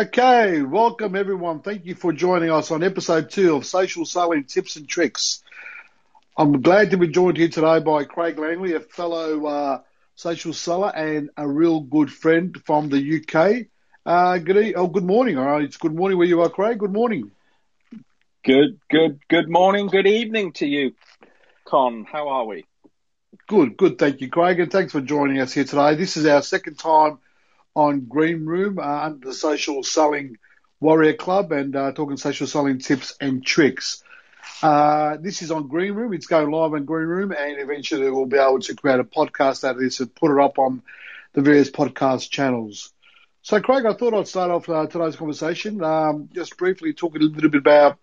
Okay, welcome everyone. Thank you for joining us on episode two of Social Selling Tips and Tricks. I'm glad to be joined here today by Craig Langley, a fellow uh, social seller and a real good friend from the UK. Uh, good, e- oh, good morning. All right, it's good morning where you are, Craig. Good morning. Good, good, good morning, good evening to you, Con. How are we? Good, good. Thank you, Craig, and thanks for joining us here today. This is our second time on Green Room uh, under the Social Selling Warrior Club and uh, talking social selling tips and tricks. Uh, this is on Green Room. It's going live on Green Room, and eventually we'll be able to create a podcast out of this and put it up on the various podcast channels. So, Craig, I thought I'd start off uh, today's conversation um, just briefly talking a little bit about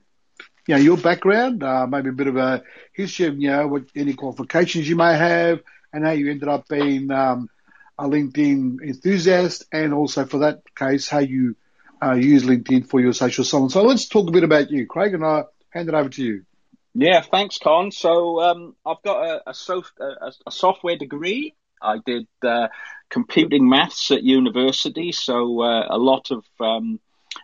you know, your background, uh, maybe a bit of a history of, you know, what any qualifications you may have and how you ended up being um, a LinkedIn enthusiast and also for that case, how you uh, use LinkedIn for your social selling. So let's talk a bit about you, Craig, and I'll hand it over to you. Yeah, thanks, Con. So um, I've got a, a, a, a, software degree. I did uh, computing maths at university, so uh, a lot of um,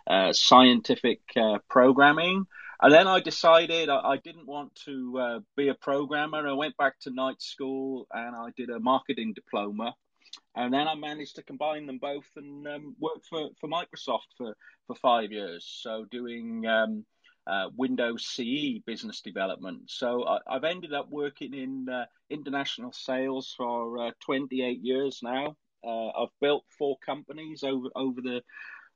uh, scientific uh, programming. And then I decided I, I didn't want to uh, be a programmer. I went back to night school and I did a marketing diploma. And then I managed to combine them both and um, work for, for Microsoft for, for five years. So doing um, uh, Windows CE business development. So I, have ended up working in uh, international sales for uh, 28 years now. Uh, I've built four companies over over the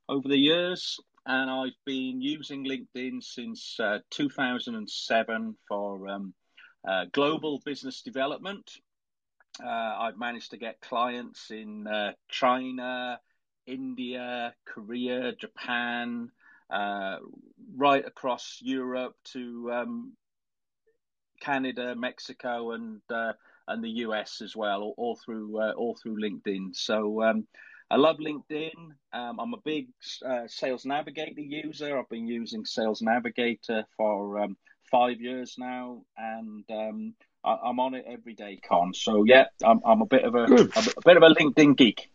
over the years, and I've been using LinkedIn since uh, 2007 for um, uh, global business development. Uh, I've managed to get clients in uh, China, India, Korea, Japan, uh, right across Europe to um, Canada, Mexico, and uh, and the US as well, all, all through all through LinkedIn. So um, I love LinkedIn. Um, I'm a big uh, Sales Navigator user. I've been using Sales Navigator for um, five years now, and um, I, am on it every day, Con. So yeah, I'm, I'm a bit of a, a, a, bit of a LinkedIn geek.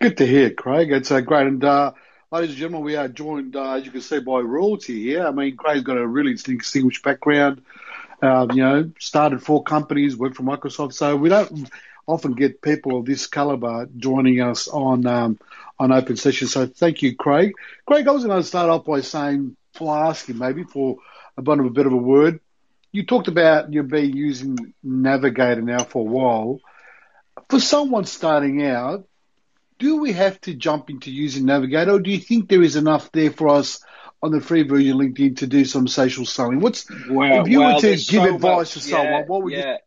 Good to hear, Craig. It's uh, great. And uh, ladies and gentlemen, we are joined, uh, as you can see, by royalty here. I mean, Craig's got a really distinguished background. Uh, you know, started four companies, worked for Microsoft. So we don't often get people of this caliber joining us on um, on open sessions. So thank you, Craig. Craig, I was going to start off by saying, for asking maybe for a bit of a bit of a word. You talked about you been using Navigator now for a while. For someone starting out, do we have to jump into using Navigator, or do you think there is enough there for us on the free version of LinkedIn to do some social selling? What's well, if you well, were to give so advice much, to someone, yeah, what would yeah. you?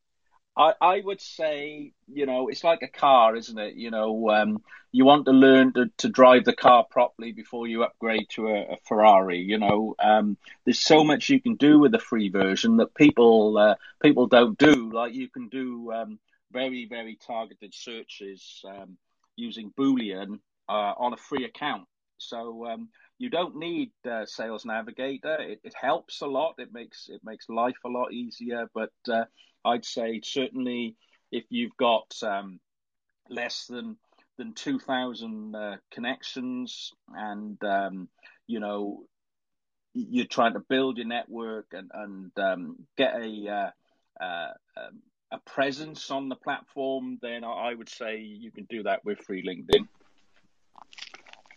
I, I would say, you know, it's like a car, isn't it? You know, um, you want to learn to, to drive the car properly before you upgrade to a, a Ferrari. You know, um, there's so much you can do with the free version that people uh, people don't do. Like you can do um, very very targeted searches um, using Boolean uh, on a free account. So um, you don't need uh, Sales Navigator. It, it helps a lot. It makes it makes life a lot easier, but uh, I'd say certainly if you've got um, less than than two thousand uh, connections, and um, you know you're trying to build your network and and um, get a uh, uh, um, a presence on the platform, then I would say you can do that with free LinkedIn.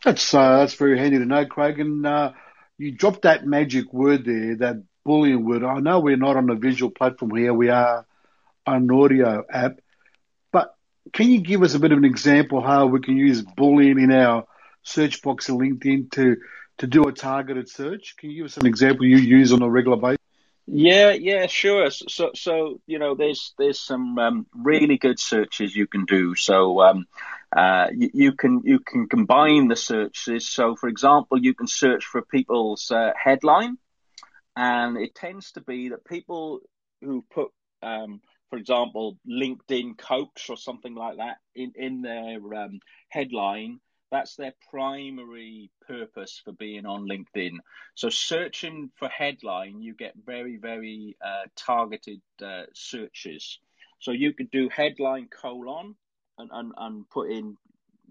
That's uh, that's very handy to know, Craig. And uh, you dropped that magic word there, that Boolean word. I know we're not on a visual platform here; we are an audio app. But can you give us a bit of an example how we can use Boolean in our search box in LinkedIn to to do a targeted search? Can you give us an example you use on a regular basis? Yeah, yeah, sure. So, so you know, there's there's some um, really good searches you can do. So, um, uh, you, you, can you can combine the searches. So, for example, you can search for people's uh, headline, and it tends to be that people who put, um, for example, LinkedIn coach or something like that in in their um, headline that's their primary purpose for being on LinkedIn. So searching for headline, you get very, very uh, targeted uh, searches. So you could do headline colon and, and, and put in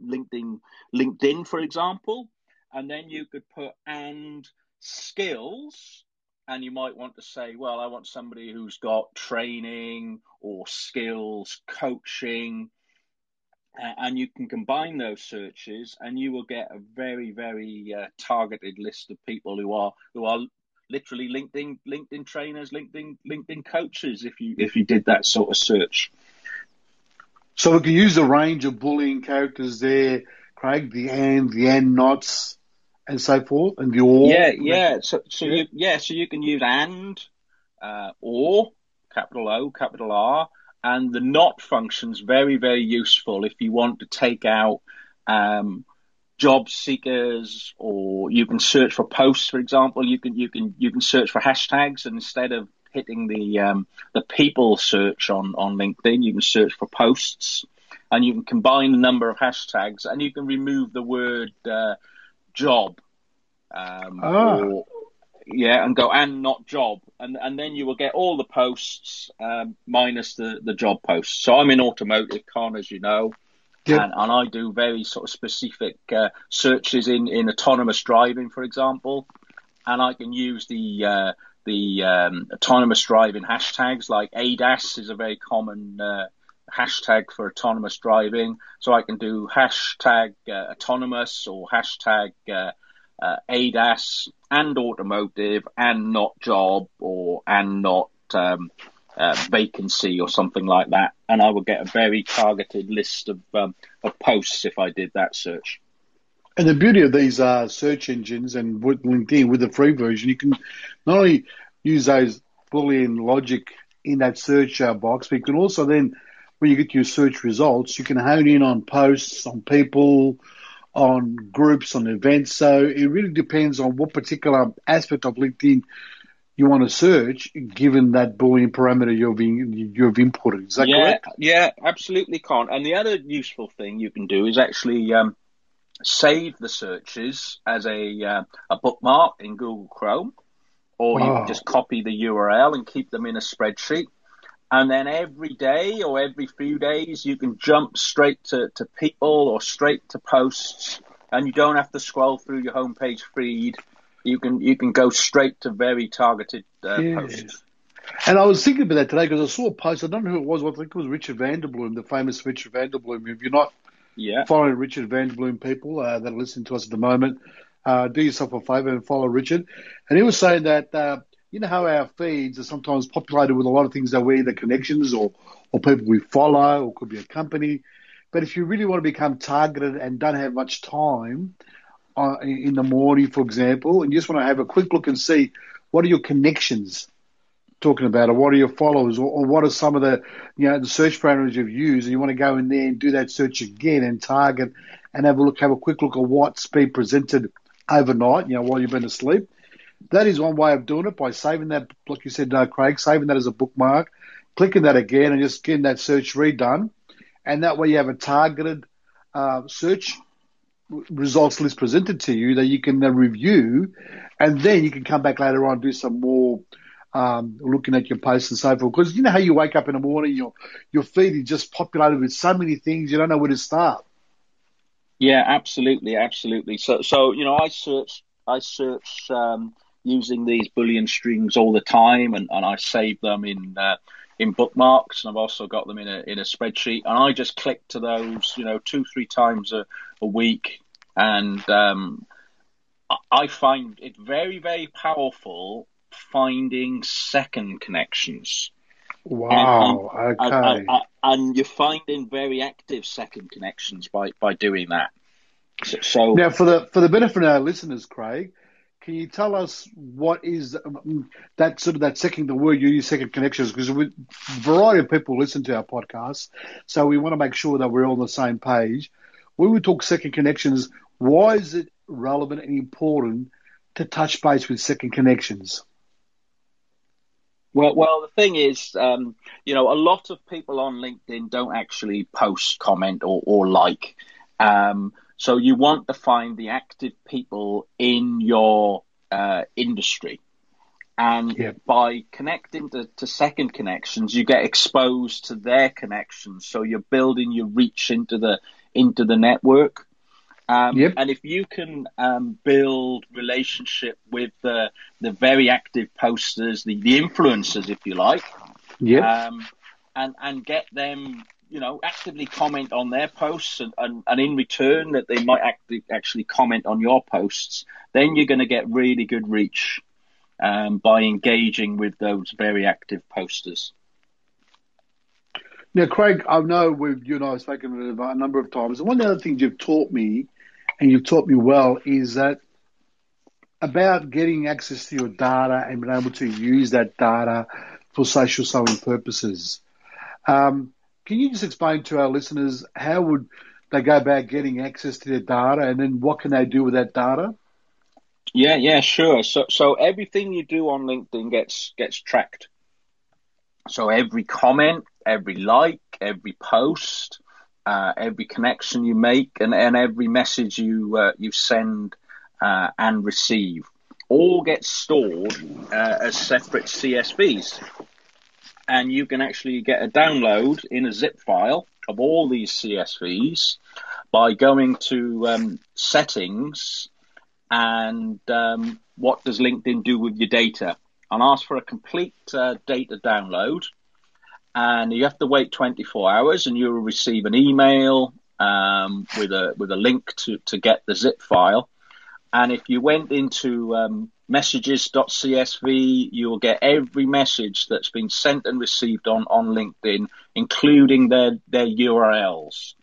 LinkedIn, LinkedIn, for example, and then you could put and skills and you might want to say, well, I want somebody who's got training or skills, coaching, and you can combine those searches, and you will get a very, very uh, targeted list of people who are who are literally LinkedIn LinkedIn trainers, LinkedIn LinkedIn coaches. If you if you did that sort of search, so we can use a range of Boolean characters there, Craig, the and, the and nots, and so forth, and the or. Yeah, yeah. So, so yeah. You, yeah, so you can use and, uh, or, capital O, capital R, and the not function's very, very useful if you want to take out um, job seekers, or you can search for posts, for example. You can you can you can search for hashtags, and instead of hitting the um, the people search on on LinkedIn, you can search for posts, and you can combine the number of hashtags, and you can remove the word uh, job. Um, ah. or, yeah, and go and not job, and and then you will get all the posts um, minus the the job posts. So I'm in automotive, Con, as you know, yep. and, and I do very sort of specific uh, searches in in autonomous driving, for example, and I can use the uh, the um, autonomous driving hashtags like ADAS is a very common uh, hashtag for autonomous driving. So I can do hashtag uh, autonomous or hashtag uh, uh, ADAS and automotive and not job or and not um, uh, vacancy or something like that, and I would get a very targeted list of um, of posts if I did that search. And the beauty of these uh, search engines and with LinkedIn, with the free version, you can not only use those Boolean logic in that search uh, box, but you can also then, when you get your search results, you can hone in on posts, on people, on groups, on events. So it really depends on what particular aspect of LinkedIn you want to search, given that Boolean parameter you've you've inputted. Is that yeah, correct? Yeah, absolutely, Con. And the other useful thing you can do is actually um, save the searches as a uh, a bookmark in Google Chrome, or wow. you can just copy the URL and keep them in a spreadsheet. And then every day or every few days, you can jump straight to, to people or straight to posts, and you don't have to scroll through your homepage feed. You can you can go straight to very targeted uh, posts. And I was thinking about that today because I saw a post. I don't know who it was. I think it was Richard van der Blom, the famous Richard van der Blom. If you're not yeah. following Richard van der Blom, people uh, that are listening to us at the moment, uh, do yourself a favour and follow Richard. And he was saying that uh, you know how our feeds are sometimes populated with a lot of things that we're either connections or, or people we follow or could be a company. But if you really want to become targeted and don't have much time uh, in the morning, for example, and you just want to have a quick look and see what are your connections talking about, or what are your followers, or, or what are some of the you know the search parameters you've used, and you want to go in there and do that search again and target and have a look, have a quick look at what's been presented overnight, you know, while you've been asleep that is one way of doing it by saving that, like you said, uh, Craig, saving that as a bookmark, clicking that again, and just getting that search redone. And that way you have a targeted uh, search results list presented to you that you can review, and then you can come back later on do some more um, looking at your posts and so forth. Because you know how you wake up in the morning, your your feed is just populated with so many things, you don't know where to start. Yeah, absolutely, absolutely. So, so you know, I search, I search um, using these Boolean strings all the time, and, and I save them in uh, in bookmarks, and I've also got them in a in a spreadsheet, and I just click to those, you know, two three times a, a week, and um, I find it very very powerful finding second connections. Wow. And, okay. And, and, and, you're finding very active second connections by, by doing that. So, so, now, for the for the benefit of our listeners, Craig, can you tell us what is um, that sort of that second the word you use second connections because a variety of people listen to our podcast, so we want to make sure that we're all on the same page. When we talk second connections, why is it relevant and important to touch base with second connections? Well, well, the thing is, um, you know, a lot of people on LinkedIn don't actually post, comment, or, or like. Um, so you want to find the active people in your uh, industry. And yeah. by connecting to, to, second connections, you get exposed to their connections. So you're building your reach into the into the network. Um, Yep. And if you can um, build relationship with the the very active posters, the, the influencers, if you like, Yeah. um, and and get them, you know, actively comment on their posts, and, and, and in return that they might act, actually comment on your posts, then you're going to get really good reach um, by engaging with those very active posters. Now, Craig, I know we've, you and I have spoken about a number of times. And one of the other things you've taught me, and you've taught me well, is that about getting access to your data and being able to use that data for social selling purposes. Um, can you just explain to our listeners how would they go about getting access to their data, and then what can they do with that data? Yeah, yeah, sure. So, so everything you do on LinkedIn gets gets tracked. So every comment, every like, every post, uh, every connection you make, and, and every message you uh, you send uh, and receive, all gets stored uh, as separate CSVs, and you can actually get a download in a zip file of all these CSVs by going to um, settings and um, what does LinkedIn do with your data? And ask for a complete uh, data download. And you have to wait 24 hours, and you will receive an email um, with a with a link to to get the zip file. And if you went into um, messages.csv, you will get every message that's been sent and received on on LinkedIn, including their their URLs.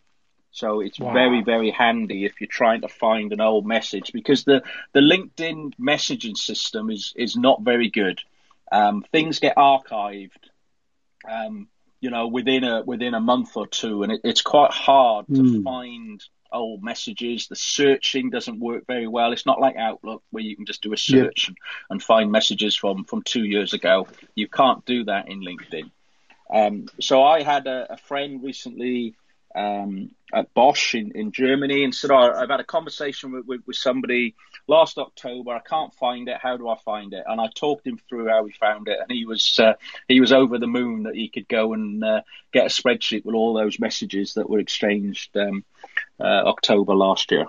So it's Wow. very, very handy if you're trying to find an old message because the, the LinkedIn messaging system is, is not very good. Um, things get archived, um, you know, within a within a month or two, and it, it's quite hard to Mm. find old messages. The searching doesn't work very well. It's not like Outlook where you can just do a search and, and find messages from from two years ago. You can't do that in LinkedIn. Um, so I had a, a friend recently um, at Bosch in, in Germany and said, oh, I've had a conversation with, with, with somebody last October. I can't find it. How do I find it? And I talked him through how he found it, and he was uh, he was over the moon that he could go and uh, get a spreadsheet with all those messages that were exchanged um, uh, October last year.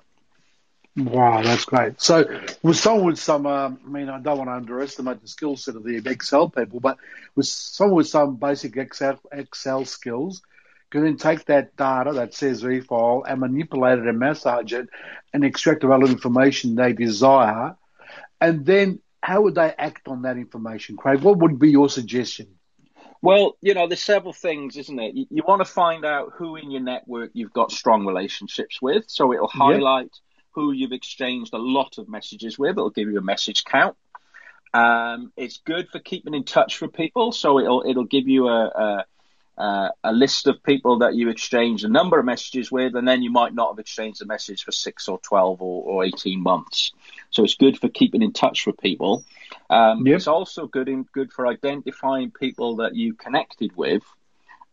Wow, that's great. So, with someone with some, um, I mean, I don't want to underestimate the skill set of the Excel people, but with someone with some basic Excel, Excel skills, can then take that data, that CSV file, and manipulate it and massage it and extract the relevant information they desire. And then, how would they act on that information, Craig? What would be your suggestion? Well, you know, there's several things, isn't it? You, you want to find out who in your network you've got strong relationships with, so it'll highlight who you've exchanged a lot of messages with. It'll give you a message count. Um, it's good for keeping in touch with people, so it'll it'll give you a, a uh, a list of people that you exchanged a number of messages with, and then you might not have exchanged a message for six or twelve or, or eighteen months. So it's good for keeping in touch with people. Um, Yep. It's also good in good for identifying people that you connected with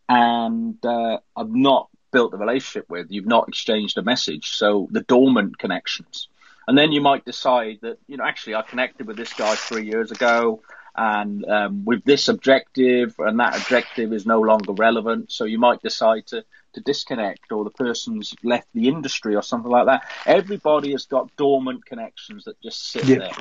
and uh, have not built a relationship with. You've not exchanged a message, so the dormant connections. And then you might decide that you know actually I connected with this guy three years ago and um, with this objective, and that objective is no longer relevant. So you might decide to, to disconnect, or the person's left the industry, or something like that. Everybody has got dormant connections that just sit Yeah. there.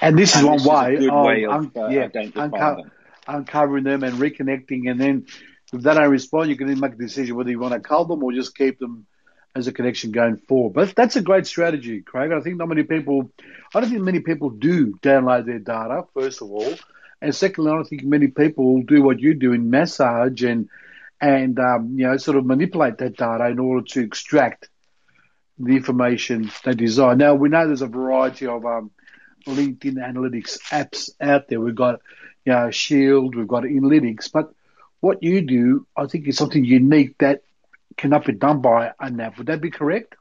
And this is one this is a way, of, way of, un- uh, yeah, unco- uncovering them and reconnecting. And then if they don't respond, you can then make a decision whether you want to call them or just keep them as a connection going forward. But that's a great strategy, Craig. I think not many people, I don't think many people do download their data, first of all. And secondly, I don't think many people do what you do in massage and, and, um, you know, sort of manipulate that data in order to extract the information they desire. Now, we know there's a variety of, um, LinkedIn analytics apps out there. We've got, you know, Shield, we've got Analytics, but what you do, I think, is something unique that cannot be done by a NAV. Would that be correct?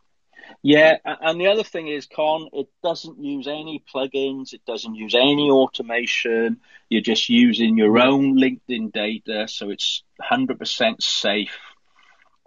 Yeah, and the other thing is, Con, it doesn't use any plugins, it doesn't use any automation. You're just using your own LinkedIn data, so it's 100% safe.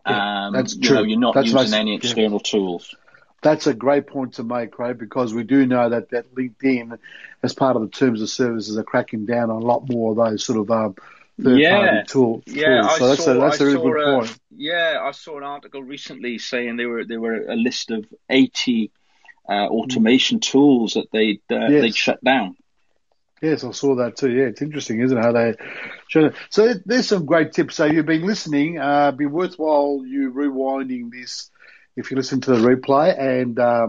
Yeah, um, that's you true. know, you're not That's using most- any yeah. external tools. That's a great point to make, Craig, because we do know that, that LinkedIn, as part of the terms of services, are cracking down on a lot more of those sort of um, third Yeah. tool. Yeah, tools. I that's saw, a that's I a very saw good a, point. Yeah, I saw an article recently saying there were there were a list of eighty uh, automation tools that they'd uh, Yes. they'd shut down. Yes, I saw that too. Yeah, it's interesting, isn't it? How they show it. So there's some great tips. So you've been listening. Uh, be worthwhile you rewinding this if you listen to the replay and uh,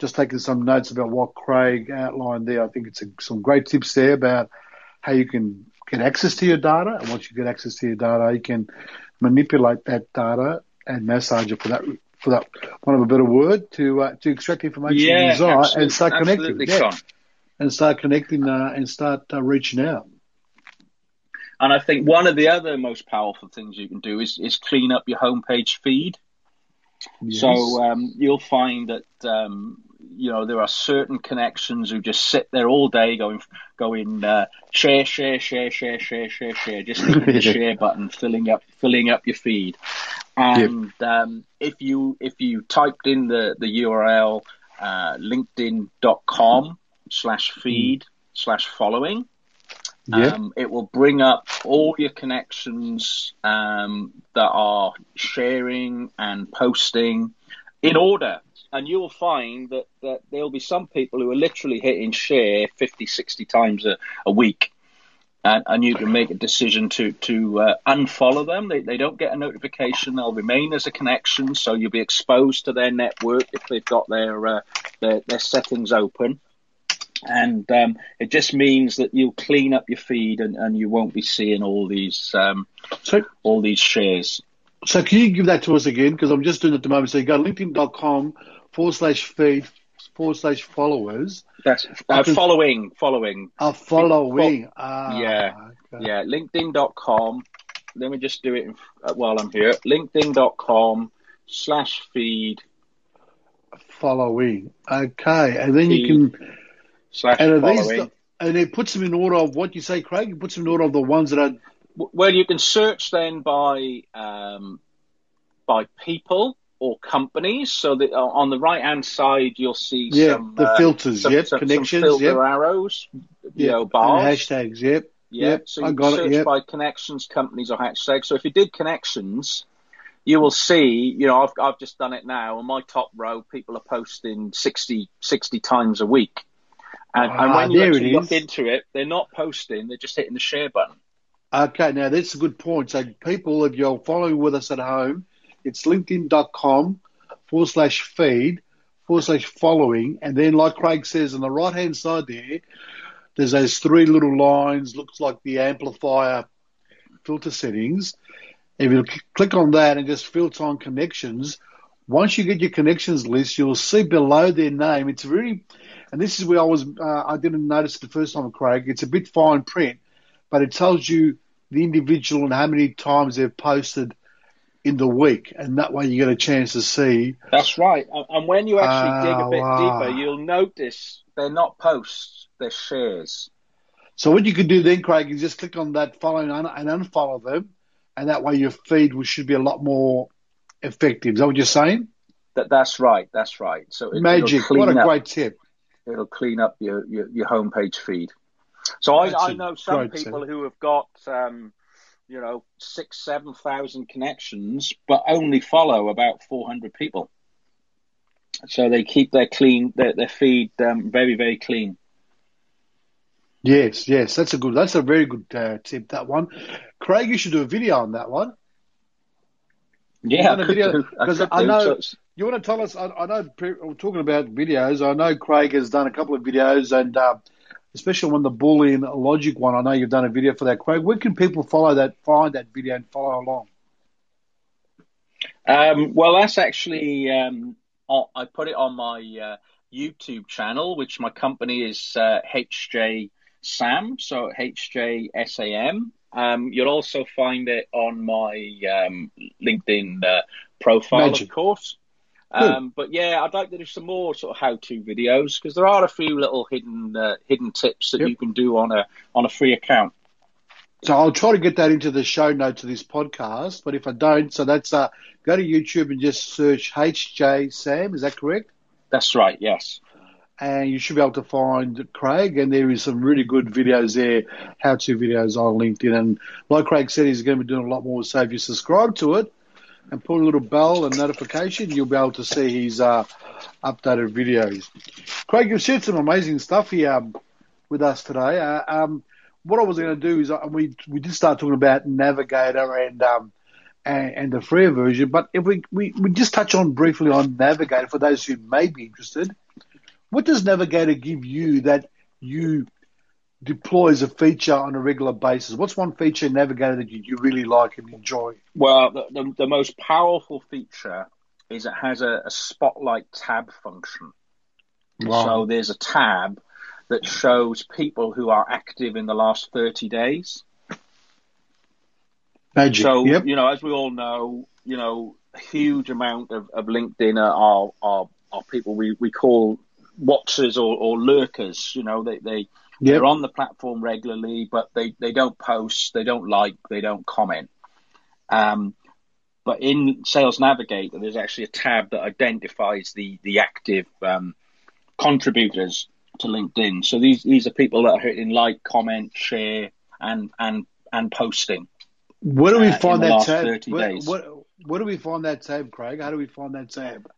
just taking some notes about what Craig outlined there. I think it's a, some great tips there about how you can get access to your data. And once you get access to your data, you can manipulate that data and massage it for that. For that, one of a better word, to uh, to extract information you Yeah, desire absolutely, and start connecting. absolutely, Yeah and start connecting uh, and start uh, reaching out. And I think one of the other most powerful things you can do is, is clean up your homepage feed. Yes. So um, you'll find that um, you know there are certain connections who just sit there all day going going uh, share share share share share share share just hitting the share button filling up filling up your feed. And um, if you if you typed in the the URL uh, linkedin.com slash feed slash following yeah, um, it will bring up all your connections um, that are sharing and posting in order. And you'll find that, that there'll be some people who are literally hitting share 50, 60 times a, a week. And, and you can make a decision to, to uh, unfollow them. They, they don't get a notification. They'll remain as a connection. So you'll be exposed to their network if they've got their, uh, their, their settings open and um, it just means that you'll clean up your feed and, and you won't be seeing all these um, so all these shares. so can you give that to us again? Because I'm just doing it at the moment. So you go to linkedin.com forward slash feed forward slash followers That's uh, following following. are following. Ah, Yeah. okay. Yeah, LinkedIn.com. Let me just do it in, uh, while I'm here. LinkedIn.com slash feed Following. Okay, and then you can slash and these following. the, and it puts them in order of what you say, Craig. It puts them in order of the ones that are Well, you can search then by um, by people or companies. So that uh, on the right hand side, you'll see yeah some the uh, filters. some, yep, some, connections. some filter yep, arrows, you yep, know, and bars. hashtags. Yep. Yeah, Yep, so I you got it, search yep. by connections, companies, or hashtags. So if you did connections, you will see, you know, I've, I've just done it now. On my top row, people are posting 60, 60 times a week. And, and Ah, when you actually look into it, they're not posting, they're just hitting the share button. Okay, now that's a good point. So, people, if you're following with us at home, it's linkedin.com forward slash feed forward slash following. And then, like Craig says, on the right hand side there, there's those three little lines, looks like the amplifier filter settings. If you click on that and just filter on connections, once you get your connections list, you'll see below their name. It's very, and this is where I was, uh, I didn't notice the first time, Craig. It's a bit fine print, but it tells you the individual and how many times they've posted in the week, and that way you get a chance to see. That's right. And, when you actually dig Ah, a bit wow. deeper, you'll notice they're not posts, they're shares. So what you can do then, Craig, is just click on that follow and, and unfollow them, and that way your feed will, should be a lot more effective. Is that what you're saying? That, that's right, that's right. So it, Magic! What a up, great tip. it'll clean up your, your, your homepage feed. So I, I know some people tip. who have got, um, you know, six, seven thousand connections, but only follow about 400 people. So they keep their clean, their, their feed um, very, very clean. Yes, yes, that's a good. That's a very good uh, tip. That one, Craig, you should do a video on that one. Yeah, I video- do. I I know- it's- You want to tell us? I, I know we're talking about videos. I know Craig has done a couple of videos, and uh, especially when the Boolean logic one. I know you've done a video for that, Craig. Where can people follow that, find that video, and follow along? Um, well, that's actually um, I put it on my uh, YouTube channel, which my company is uh, HJ Sam, so HJ SAM. Um, you'll also find it on my um, LinkedIn uh, profile, Magic. of course. Um, but yeah, I'd like to do some more sort of how-to videos because there are a few little hidden uh, hidden tips that Yep. you can do on a on a free account. So I'll try to get that into the show notes of this podcast. But if I don't, so that's uh, go to YouTube and just search HJ Sam. Is that correct? That's right. Yes. and you should be able to find Craig. And there is some really good videos there, how-to videos on LinkedIn. And like Craig said, he's going to be doing a lot more. So if you subscribe to it and put a little bell and notification, you'll be able to see his uh, updated videos. Craig, you've shared some amazing stuff here um, with us today. Uh, um, what I was going to do is uh, we we did start talking about Navigator and um, and, and, the free version, but if we, we we just touch on briefly on Navigator for those who may be interested. What does Navigator give you that you deploy as a feature on a regular basis? What's one feature in Navigator that you, you really like and enjoy? Well, the, the, the most powerful feature is it has a, a spotlight tab function. Wow. So there's a tab that shows people who are active in the last 30 days. Magic. So, yep. you know, as we all know, you know, a huge amount of, of LinkedIn are, are, are people we, we call watchers or, or lurkers. You know, they, they, yep. they're on the platform regularly, but they, they don't post, they don't like, they don't comment. Um, but in Sales Navigator, there's actually a tab that identifies the, the active um, contributors to LinkedIn. So these these are people that are hitting like, comment, share, and and and posting. Where do we uh, find that tab? Where, where, where, do we find that tab, Craig? How do we find that tab?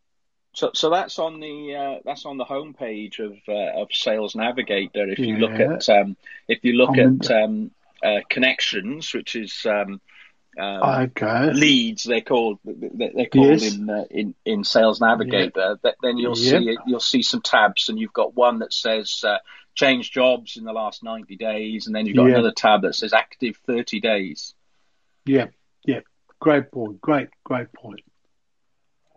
So, so that's on the uh, that's on the homepage of uh, of Sales Navigator. If you yeah. look at um, if you look at um, uh, connections, which is um, um, okay. leads they're called they're called yes. in, uh, in in Sales Navigator. Yeah. Then you'll yep. see you'll see some tabs, and you've got one that says uh, change jobs in the last ninety days, and then you've got another tab that says active thirty days. Yeah, yeah, great point. Great, great point.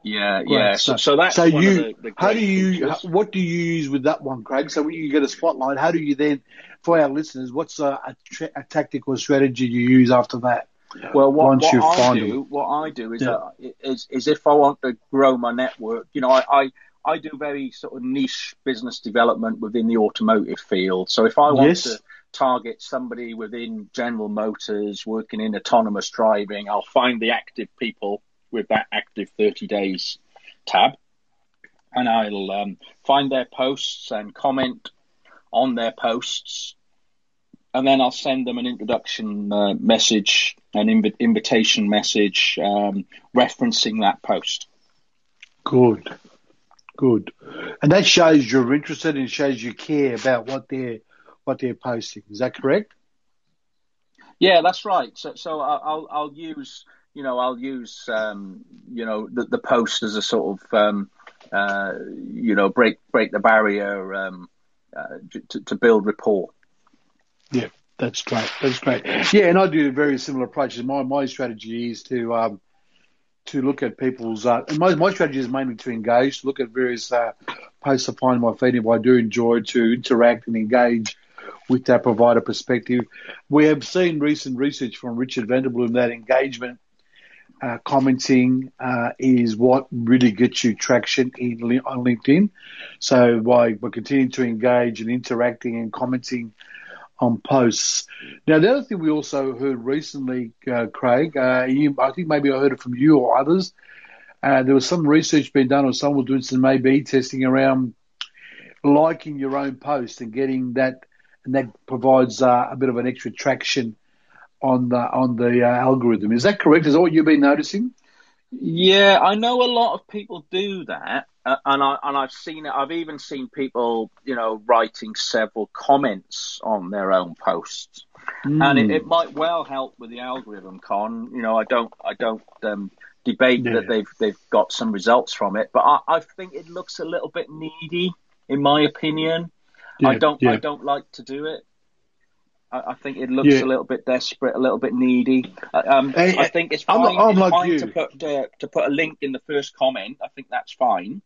Yeah, great. yeah. So, so that's so you. The, the how do you? How, what do you use with that one, Craig? So when you get a spotlight, how do you then, for our listeners, what's a, a, tra- a tactical strategy you use after that? Well, what, what I do, them. what I do is, yeah. uh, is, is if I want to grow my network, you know, I, I, I do very sort of niche business development within the automotive field. So if I want yes. to target somebody within General Motors working in autonomous driving, I'll find the active people with that active 30 days tab, and I'll um, find their posts and comment on their posts and then I'll send them an introduction uh, message, an inv- invitation message um, referencing that post. Good, good, and that shows you're interested and shows you care about what they're what they're posting. Is that correct? Yeah, that's right. So, so I'll I'll use you know I'll use um, you know the, the post as a sort of um, uh, you know break break the barrier um, uh, to, to build rapport. Yeah, that's great. That's great. Yeah, and I do very similar approaches. My my strategy is to um, to look at people's. Uh, my my strategy is mainly to engage, look at various uh, posts I find in my feed. If I do enjoy to interact and engage with that provider perspective, we have seen recent research from Richard van der Blom that engagement. Uh, commenting uh, is what really gets you traction in on LinkedIn. So by continuing to engage and interacting and commenting on posts. Now, the other thing we also heard recently, uh, Craig, uh, you, I think maybe I heard it from you or others. Uh, there was some research being done, or someone was doing some A/B testing around liking your own post and getting that, and that provides uh, a bit of an extra traction on the on the uh, algorithm. Is that correct? Is that what you've been noticing? Yeah, I know a lot of people do that, uh, and I and I've seen it. I've even seen people, you know, writing several comments on their own posts, mm. and it, it, might well help with the algorithm. Con, you know, I don't, I don't um, debate yeah. that they've they've got some results from it, but I, I think it looks a little bit needy, in my opinion. Yeah, I don't, yeah. I don't like to do it. I, think it looks yeah. a little bit desperate, a little bit needy. Um, hey, I think it's fine, I'm, I'm it's like fine to put uh, to put a link in the first comment. I think that's fine.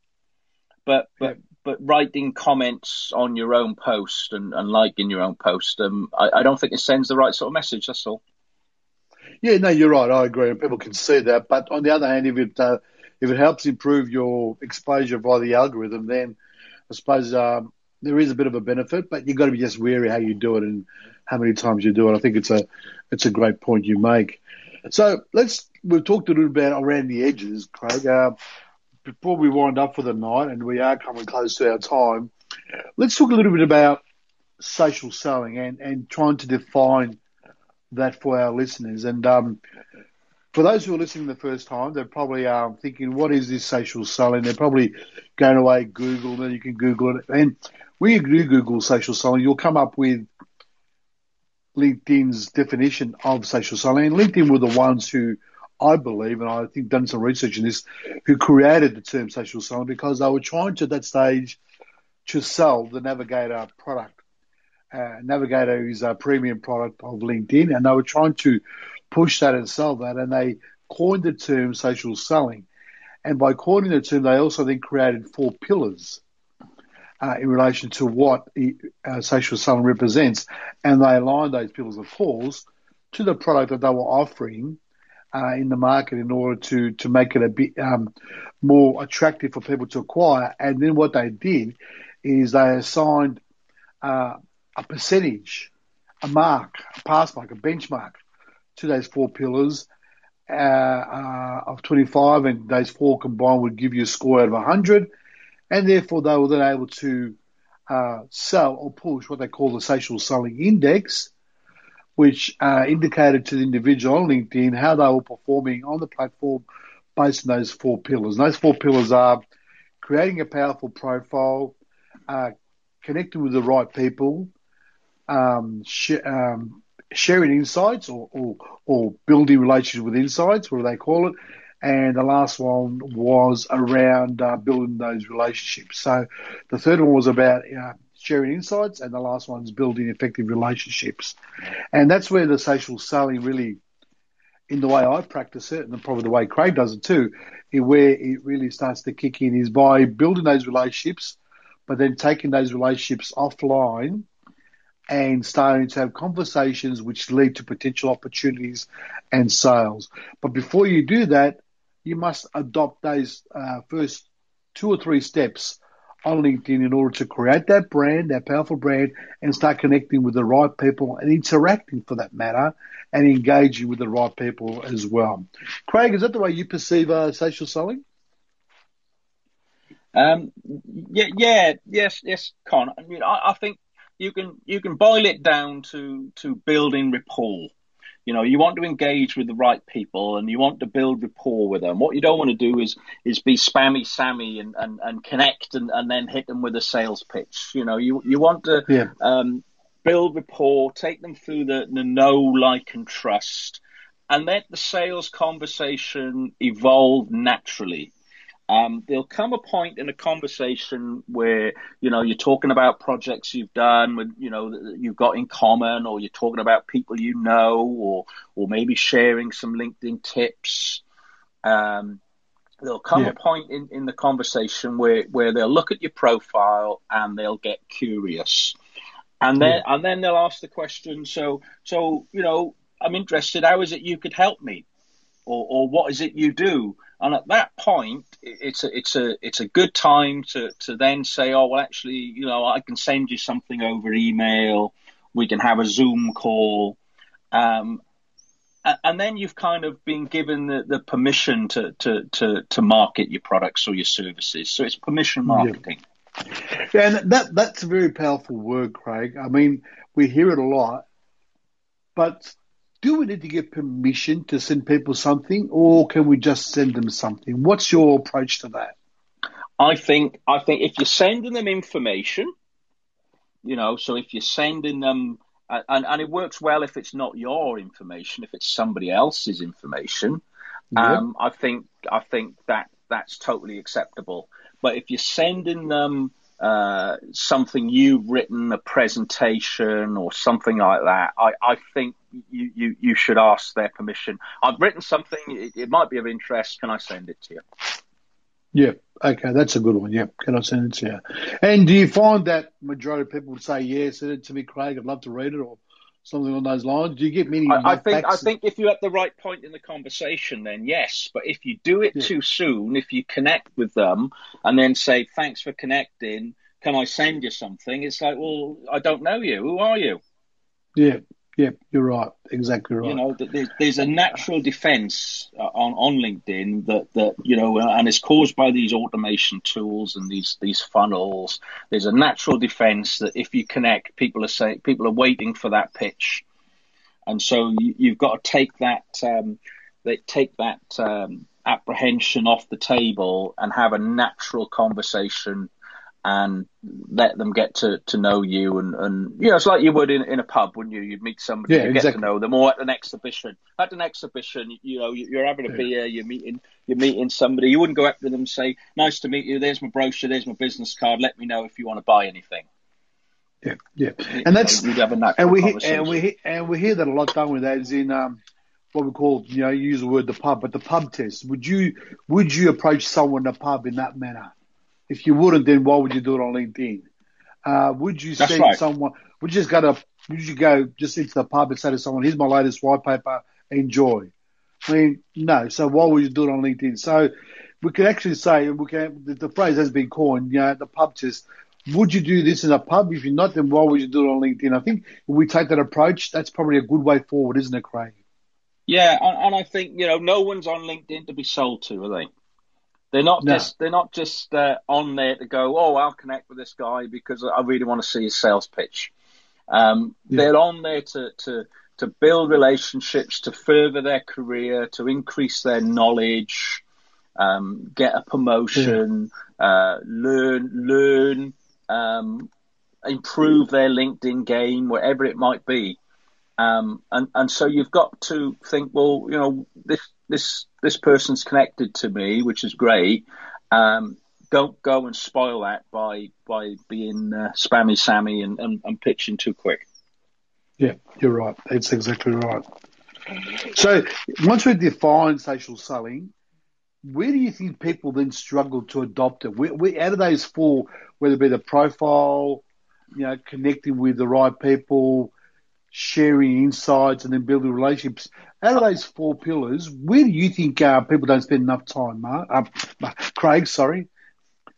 But but yeah. but writing comments on your own post and, and liking your own post, um, I, I don't think it sends the right sort of message. That's all. Yeah, no, you're right. I agree. and People can see that. But on the other hand, if it uh, if it helps improve your exposure by the algorithm, then I suppose um, there is a bit of a benefit. But you've got to be just wary how you do it and how many times you do it. I think it's a it's a great point you make. So let's we've talked a little bit around the edges, Craig. Uh, before we wind up for the night, and we are coming close to our time, let's talk a little bit about social selling and, and trying to define that for our listeners. And um, for those who are listening the first time, they're probably um, thinking, what is this social selling? They're probably going away, Google, then you can Google it. And when you do Google social selling, you'll come up with LinkedIn's definition of social selling. LinkedIn were the ones who, I believe, and I think done some research in this, who created the term social selling because they were trying to at that stage to sell the Navigator product. Uh, Navigator is a premium product of LinkedIn, and they were trying to push that and sell that, and they coined the term social selling. And by coining the term, they also then created four pillars uh, in relation to what uh, social selling represents, and they aligned those pillars, of course, to the product that they were offering uh, in the market in order to to make it a bit um, more attractive for people to acquire. And then what they did is they assigned uh, a percentage, a mark, a pass mark, a benchmark to those four pillars uh, uh, of 25, and those four combined would give you a score out of 100, and therefore they were then able to uh, sell or push what they call the social selling index, which uh, indicated to the individual on LinkedIn how they were performing on the platform based on those four pillars. And those four pillars are creating a powerful profile, uh, connecting with the right people, um, sh- um, sharing insights or, or, or building relationships with insights, whatever they call it. And the last one was around uh, building those relationships. So the third one was about uh, sharing insights, and the last one is building effective relationships. And that's where the social selling really, in the way I practice it, and probably the way Craig does it too, where it really starts to kick in is by building those relationships, but then taking those relationships offline and starting to have conversations which lead to potential opportunities and sales. But before you do that, you must adopt those uh, first two or three steps on LinkedIn in order to create that brand, that powerful brand, and start connecting with the right people and interacting for that matter and engaging with the right people as well. Craig, is that the way you perceive uh, social selling? Um, yeah, yeah, yes, yes, Con. I mean, I, I think you can you can boil it down to to building rapport. You know, you want to engage with the right people and you want to build rapport with them. What you don't want to do is is be spammy Sammy and, and, and connect and, and then hit them with a sales pitch. You know, you you want to yeah. um, build rapport, take them through the, the know, like and trust, and let the sales conversation evolve naturally. Um, there'll come a point in a conversation where you know you're talking about projects you've done with you know that you've got in common, or you're talking about people you know, or or maybe sharing some LinkedIn tips. Um, there'll come yeah. a point in, in the conversation where, where they'll look at your profile and they'll get curious, and then yeah. and then they'll ask the question. So so you know I'm interested. How is it you could help me, or or what is it you do? And at that point, it's a it's a it's a good time to to then say, oh well, actually, you know, I can send you something over email. We can have a Zoom call, um, and then you've kind of been given the, the permission to, to to to market your products or your services. So it's permission marketing. Yeah. yeah, and that that's a very powerful word, Craig. I mean, we hear it a lot, but do we need to get permission to send people something, or can we just send them something? What's your approach to that? I think I think if you're sending them information, you know, so if you're sending them, and, and it works well if it's not your information, if it's somebody else's information. Um, I think I think that that's totally acceptable. But if you're sending them uh, something you've written, a presentation or something like that, I, I think you, you, you should ask their permission. I've written something, it, it, might be of interest. Can I send it to you? Yeah, okay, that's a good one. Yeah, can I send it to you? And do you find that majority of people would say, yeah, send it to me, Craig, I'd love to read it, or something on those lines? Do you get many? I, I think I think if you're at the right point in the conversation, then yes. But if you do it yeah. too soon, if you connect with them and then say thanks for connecting, can I send you something? It's like, well, I don't know you. Who are you? Yeah, Yeah, you're right. Exactly right. You know, there's, there's a natural defense uh, on, on LinkedIn that, that, you know, and it's caused by these automation tools and these, these funnels. There's a natural defense that if you connect, people are saying, people are waiting for that pitch. And so you, have got to take that, um, they take that, um, apprehension off the table and have a natural conversation and let them get to, to know you and, and you know it's like you would in, in a pub wouldn't you you'd meet somebody yeah, you exactly. get to know them or at an exhibition at an exhibition you know you're having a yeah. beer you're meeting you're meeting somebody you wouldn't go up to them and say nice to meet you there's my brochure there's my business card let me know if you want to buy anything yeah yeah and that's you know, and we and we and we hear that a lot don't we that is in um what we call, you know, you use the word the pub, but the pub test. Would you would you approach someone in a pub in that manner? If you wouldn't, then why would you do it on LinkedIn? Uh, would you That's send right. someone? Would you just go to? Would you go just into the pub and say to someone, "Here's my latest white paper. Enjoy." I mean, no. So why would you do it on LinkedIn? So we could actually say, we can. The, the phrase has been coined. You know, the pub test. Would you do this in a pub? If you're not, then why would you do it on LinkedIn? I think if we take that approach, that's probably a good way forward, isn't it, Craig? Yeah, and, and I think you know, no one's on LinkedIn to be sold to, are they? They're not no. just they're not just uh, on there to go. Oh, I'll connect with this guy because I really want to see his sales pitch. Um, yeah. They're on there to, to to build relationships, to further their career, to increase their knowledge, um, get a promotion, yeah. uh, learn learn, um, improve their LinkedIn game, whatever it might be. Um, and and so you've got to think, well, you know, this this this person's connected to me, which is great. Um, don't go and spoil that by by being uh, spammy Sammy and, and, and pitching too quick. Yeah, you're right. That's exactly right. So once we define social selling, where do you think people then struggle to adopt it? Where, where, out of those four, whether it be the profile, you know, connecting with the right people, sharing insights, and then building relationships, out of those four pillars, where do you think uh, people don't spend enough time, Mark? Uh, Craig, sorry.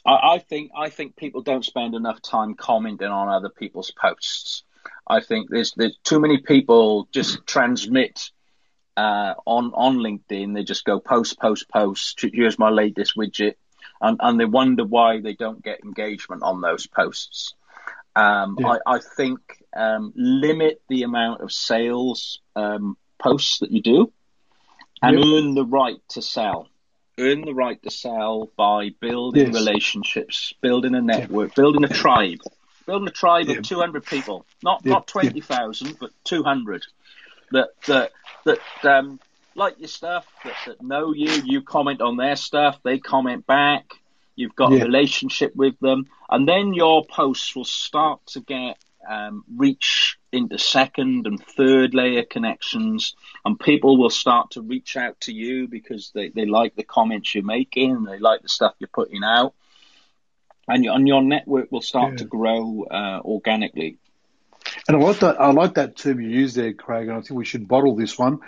I, I, think I think people don't spend enough time commenting on other people's posts. I think there's there's too many people just transmit uh, on on LinkedIn. They just go post, post, post. Here's my latest widget, and, and they wonder why they don't get engagement on those posts. Um, yeah. I, I, think um, limit the amount of sales um, posts that you do and yep. earn the right to sell. Earn the right to sell by building yes. relationships, building a network, yep. building a tribe, building a tribe of 200 people, not not 20,000, but 200 that that that um, like your stuff, that, that know you. You comment on their stuff, they comment back. You've got a relationship with them, and then your posts will start to get um, reach into second and third layer connections, and people will start to reach out to you because they, they like the comments you're making and they like the stuff you're putting out, and your, and your network will start yeah. to grow uh, organically. And I like that. I like that term you use there, Craig. And I think we should bottle this one: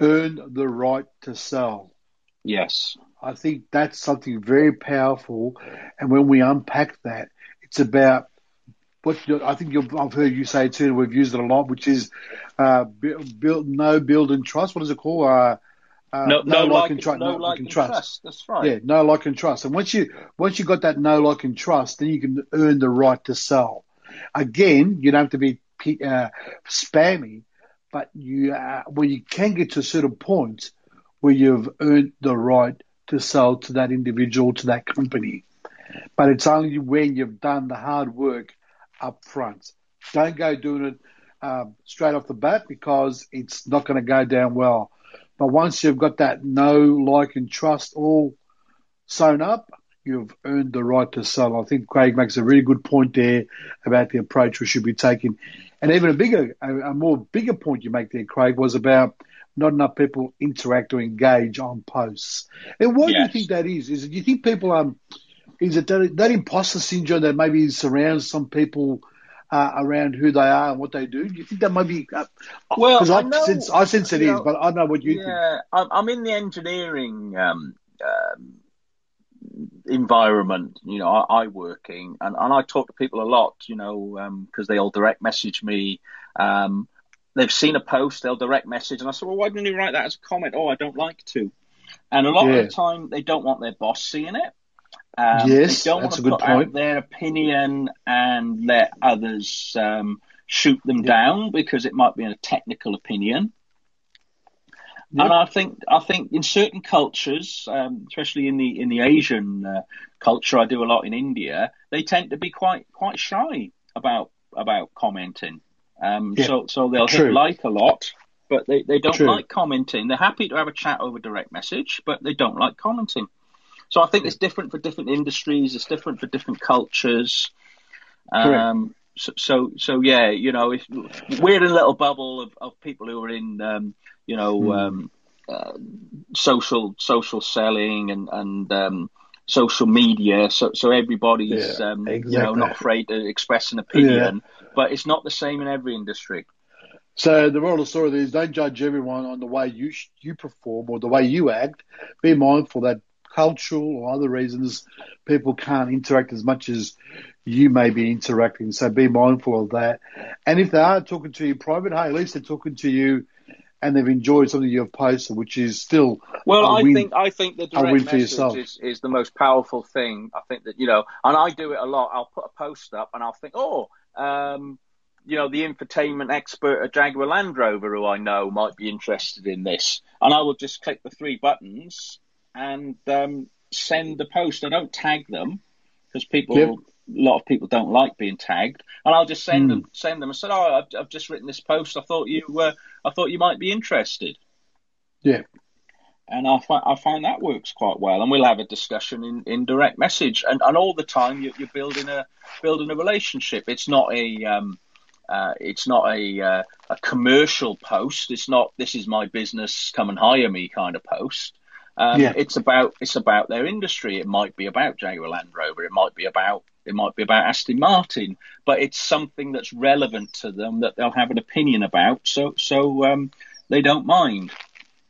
earn the right to sell. Yes, I think that's something very powerful. And when we unpack that, it's about what I think I've heard you say too. We've used it a lot, which is uh, build, build, know, build, and trust. What is it called? Uh, uh, no, no, like, and, tr- no, like and trust. trust. That's right. Yeah, no, like and trust. And once you once you got that no, like and trust, then you can earn the right to sell. Again, you don't have to be uh, spammy, but you uh, where you can get to a certain point where you've earned the right to sell to that individual, to that company. But it's only when you've done the hard work up front. Don't go doing it um, straight off the bat because it's not going to go down well. But once you've got that know, like, and trust all sewn up, you've earned the right to sell. I think Craig makes a really good point there about the approach we should be taking. And even a bigger, a, more bigger point you make there, Craig, was about not enough people interact or engage on posts. And why yes. do you think that is? Is it, do you think people um is it that, that imposter syndrome that maybe surrounds some people uh, around who they are and what they do? Do you think that might be? Uh, well, I, I, sense, I sense it is, know, but I don't know what you yeah, think. I'm in the engineering um, um, environment. You know, I, I working and, and I talk to people a lot. You know, because um, they all direct message me. Um, they've seen a post, they'll direct message, and I said, well, why didn't you write that as a comment? Oh, I don't like to. And a lot yeah. of the time, they don't want their boss seeing it. Um, yes, they don't want to put point. out their opinion and let others um, shoot them yeah. down because it might be a technical opinion. Yeah. And I think I think in certain cultures, um, especially in the in the Asian uh, culture, I do a lot in India. They tend to be quite quite shy about about commenting. Um, yeah. So so they'll True. hit like a lot, but they, they don't True. like commenting. They're happy to have a chat over direct message, but they don't like commenting. So I think it's different for different industries. It's different for different cultures. Um, so, so, so, yeah, you know, if we're in a little bubble of, of people who are in, um, you know, mm. um, uh, social social selling and and um, social media. So so everybody's yeah, um, exactly. you know not afraid to express an opinion, yeah. but it's not the same in every industry. So the moral of the story is don't judge everyone on the way you you perform or the way you act. Be mindful that cultural or other reasons, people can't interact as much as you may be interacting. So be mindful of that. And if they are talking to you private, hey, at least they're talking to you and they've enjoyed something you've posted, which is still well. I win, think I think the direct message is, is the most powerful thing. I think that you know, and I do it a lot. I'll put a post up and I'll think, oh, um, you know, the infotainment expert at Jaguar Land Rover, who I know might be interested in this, and I will just click the three buttons and um, send the post. I don't tag them because people, yep. A lot of people don't like being tagged, and I'll just send mm. them, send them. I said, "Oh, I've, I've, just written this post. I thought you, uh, I thought you might be interested." Yeah. And I find I find that works quite well, and we'll have a discussion in, in direct message, and, and all the time you're, you're building a building a relationship. It's not a um, uh, it's not a uh, a commercial post. It's not this is my business, come and hire me kind of post. Um, yeah. It's about it's about their industry. It might be about Jaguar Land Rover. It might be about it might be about Aston Martin, but it's something that's relevant to them that they'll have an opinion about. So so um, they don't mind.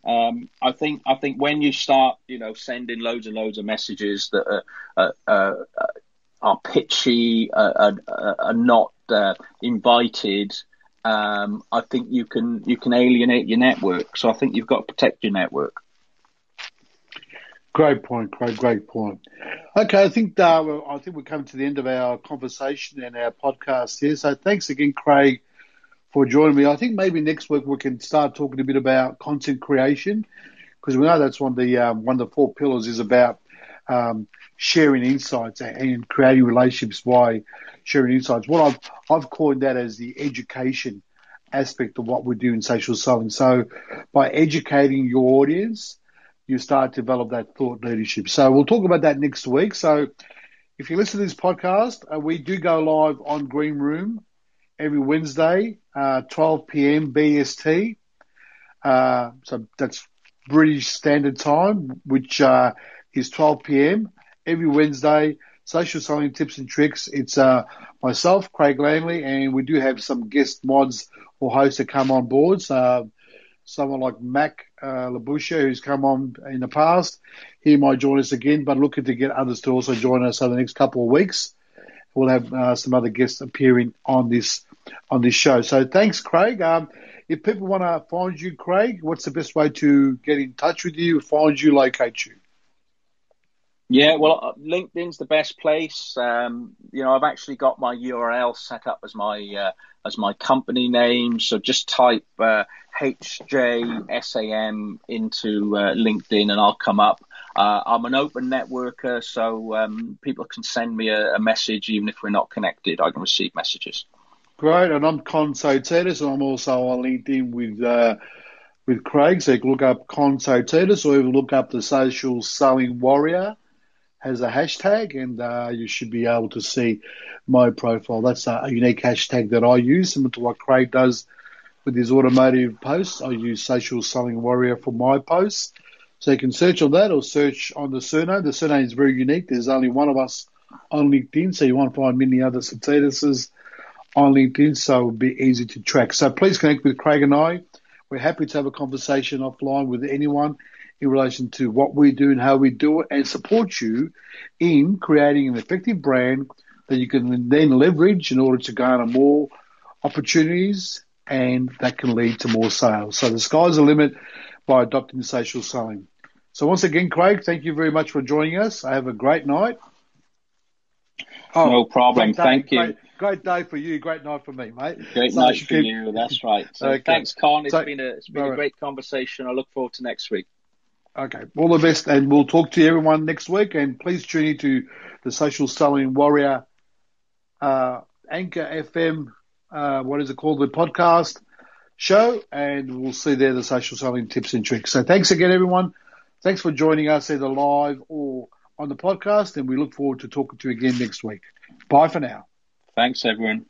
Um, I think I think when you start, you know, sending loads and loads of messages that are, uh, uh, are pitchy, uh, are, not uh, invited, um, I think you can you can alienate your network. So I think you've got to protect your network. Great point, great, great point. Okay, I think uh, I think we're coming to the end of our conversation and our podcast here. So thanks again, Craig, for joining me. I think maybe next week we can start talking a bit about content creation because we know that's one of the um, one of the four pillars is about um, sharing insights and creating relationships by sharing insights. What I've I've called that as the education aspect of what we do in social selling. So by educating your audience you start to develop that thought leadership. So we'll talk about that next week. So if you listen to this podcast, uh, we do go live on Green Room every Wednesday, uh, 12 p.m. BST. Uh, so that's British Standard Time, which uh, is 12 p.m. every Wednesday. Social selling tips and tricks. It's uh, myself, Craig Langley, and we do have some guest mods or hosts that come on board. So someone like Mac uh, Labusha, who's come on in the past. He might join us again, but looking to get others to also join us over the next couple of weeks. We'll have uh, some other guests appearing on this on this show. So thanks, Craig. Um, if people want to find you, Craig, what's the best way to get in touch with you, find you, locate you? Yeah, well, uh, LinkedIn's the best place. Um, you know, I've actually got my URL set up as my uh, as my company name. So just type uh, HJSAM into uh, LinkedIn and I'll come up. Uh, I'm an open networker, so um, people can send me a, a, message even if we're not connected. I can receive messages. Great, and I'm Conso Titus, and I'm also on LinkedIn with uh, with Craig. So you can look up Conso Titus, or even look up the Social Selling Warrior has a hashtag, and uh, you should be able to see my profile. That's a, unique hashtag that I use, similar to what Craig does with his automotive posts. I use Social Selling Warrior for my posts. So you can search on that or search on the surname. The surname is very unique. There's only one of us on LinkedIn, so you won't find many other Satitas on LinkedIn, so it'll be easy to track. So please connect with Craig and I. We're happy to have a conversation offline with anyone in relation to what we do and how we do it and support you in creating an effective brand that you can then leverage in order to garner more opportunities and that can lead to more sales. So the sky's the limit by adopting social selling. So once again, Craig, thank you very much for joining us. I Have a great night. Oh, no problem. Thank you. Great, day for you. Great night for me, mate. Great so night for keep... you. That's right. So okay. thanks, Con. It's so, been a it's been a great conversation. I look forward to next week. Okay. All the best, and we'll talk to everyone next week. And please tune in to the Social Selling Warrior uh, Anchor FM. Uh, what is it called? The podcast show, and we'll see there the social selling tips and tricks. So thanks again, everyone. Thanks for joining us either live or on the podcast, and we look forward to talking to you again next week. Bye for now. Thanks, everyone.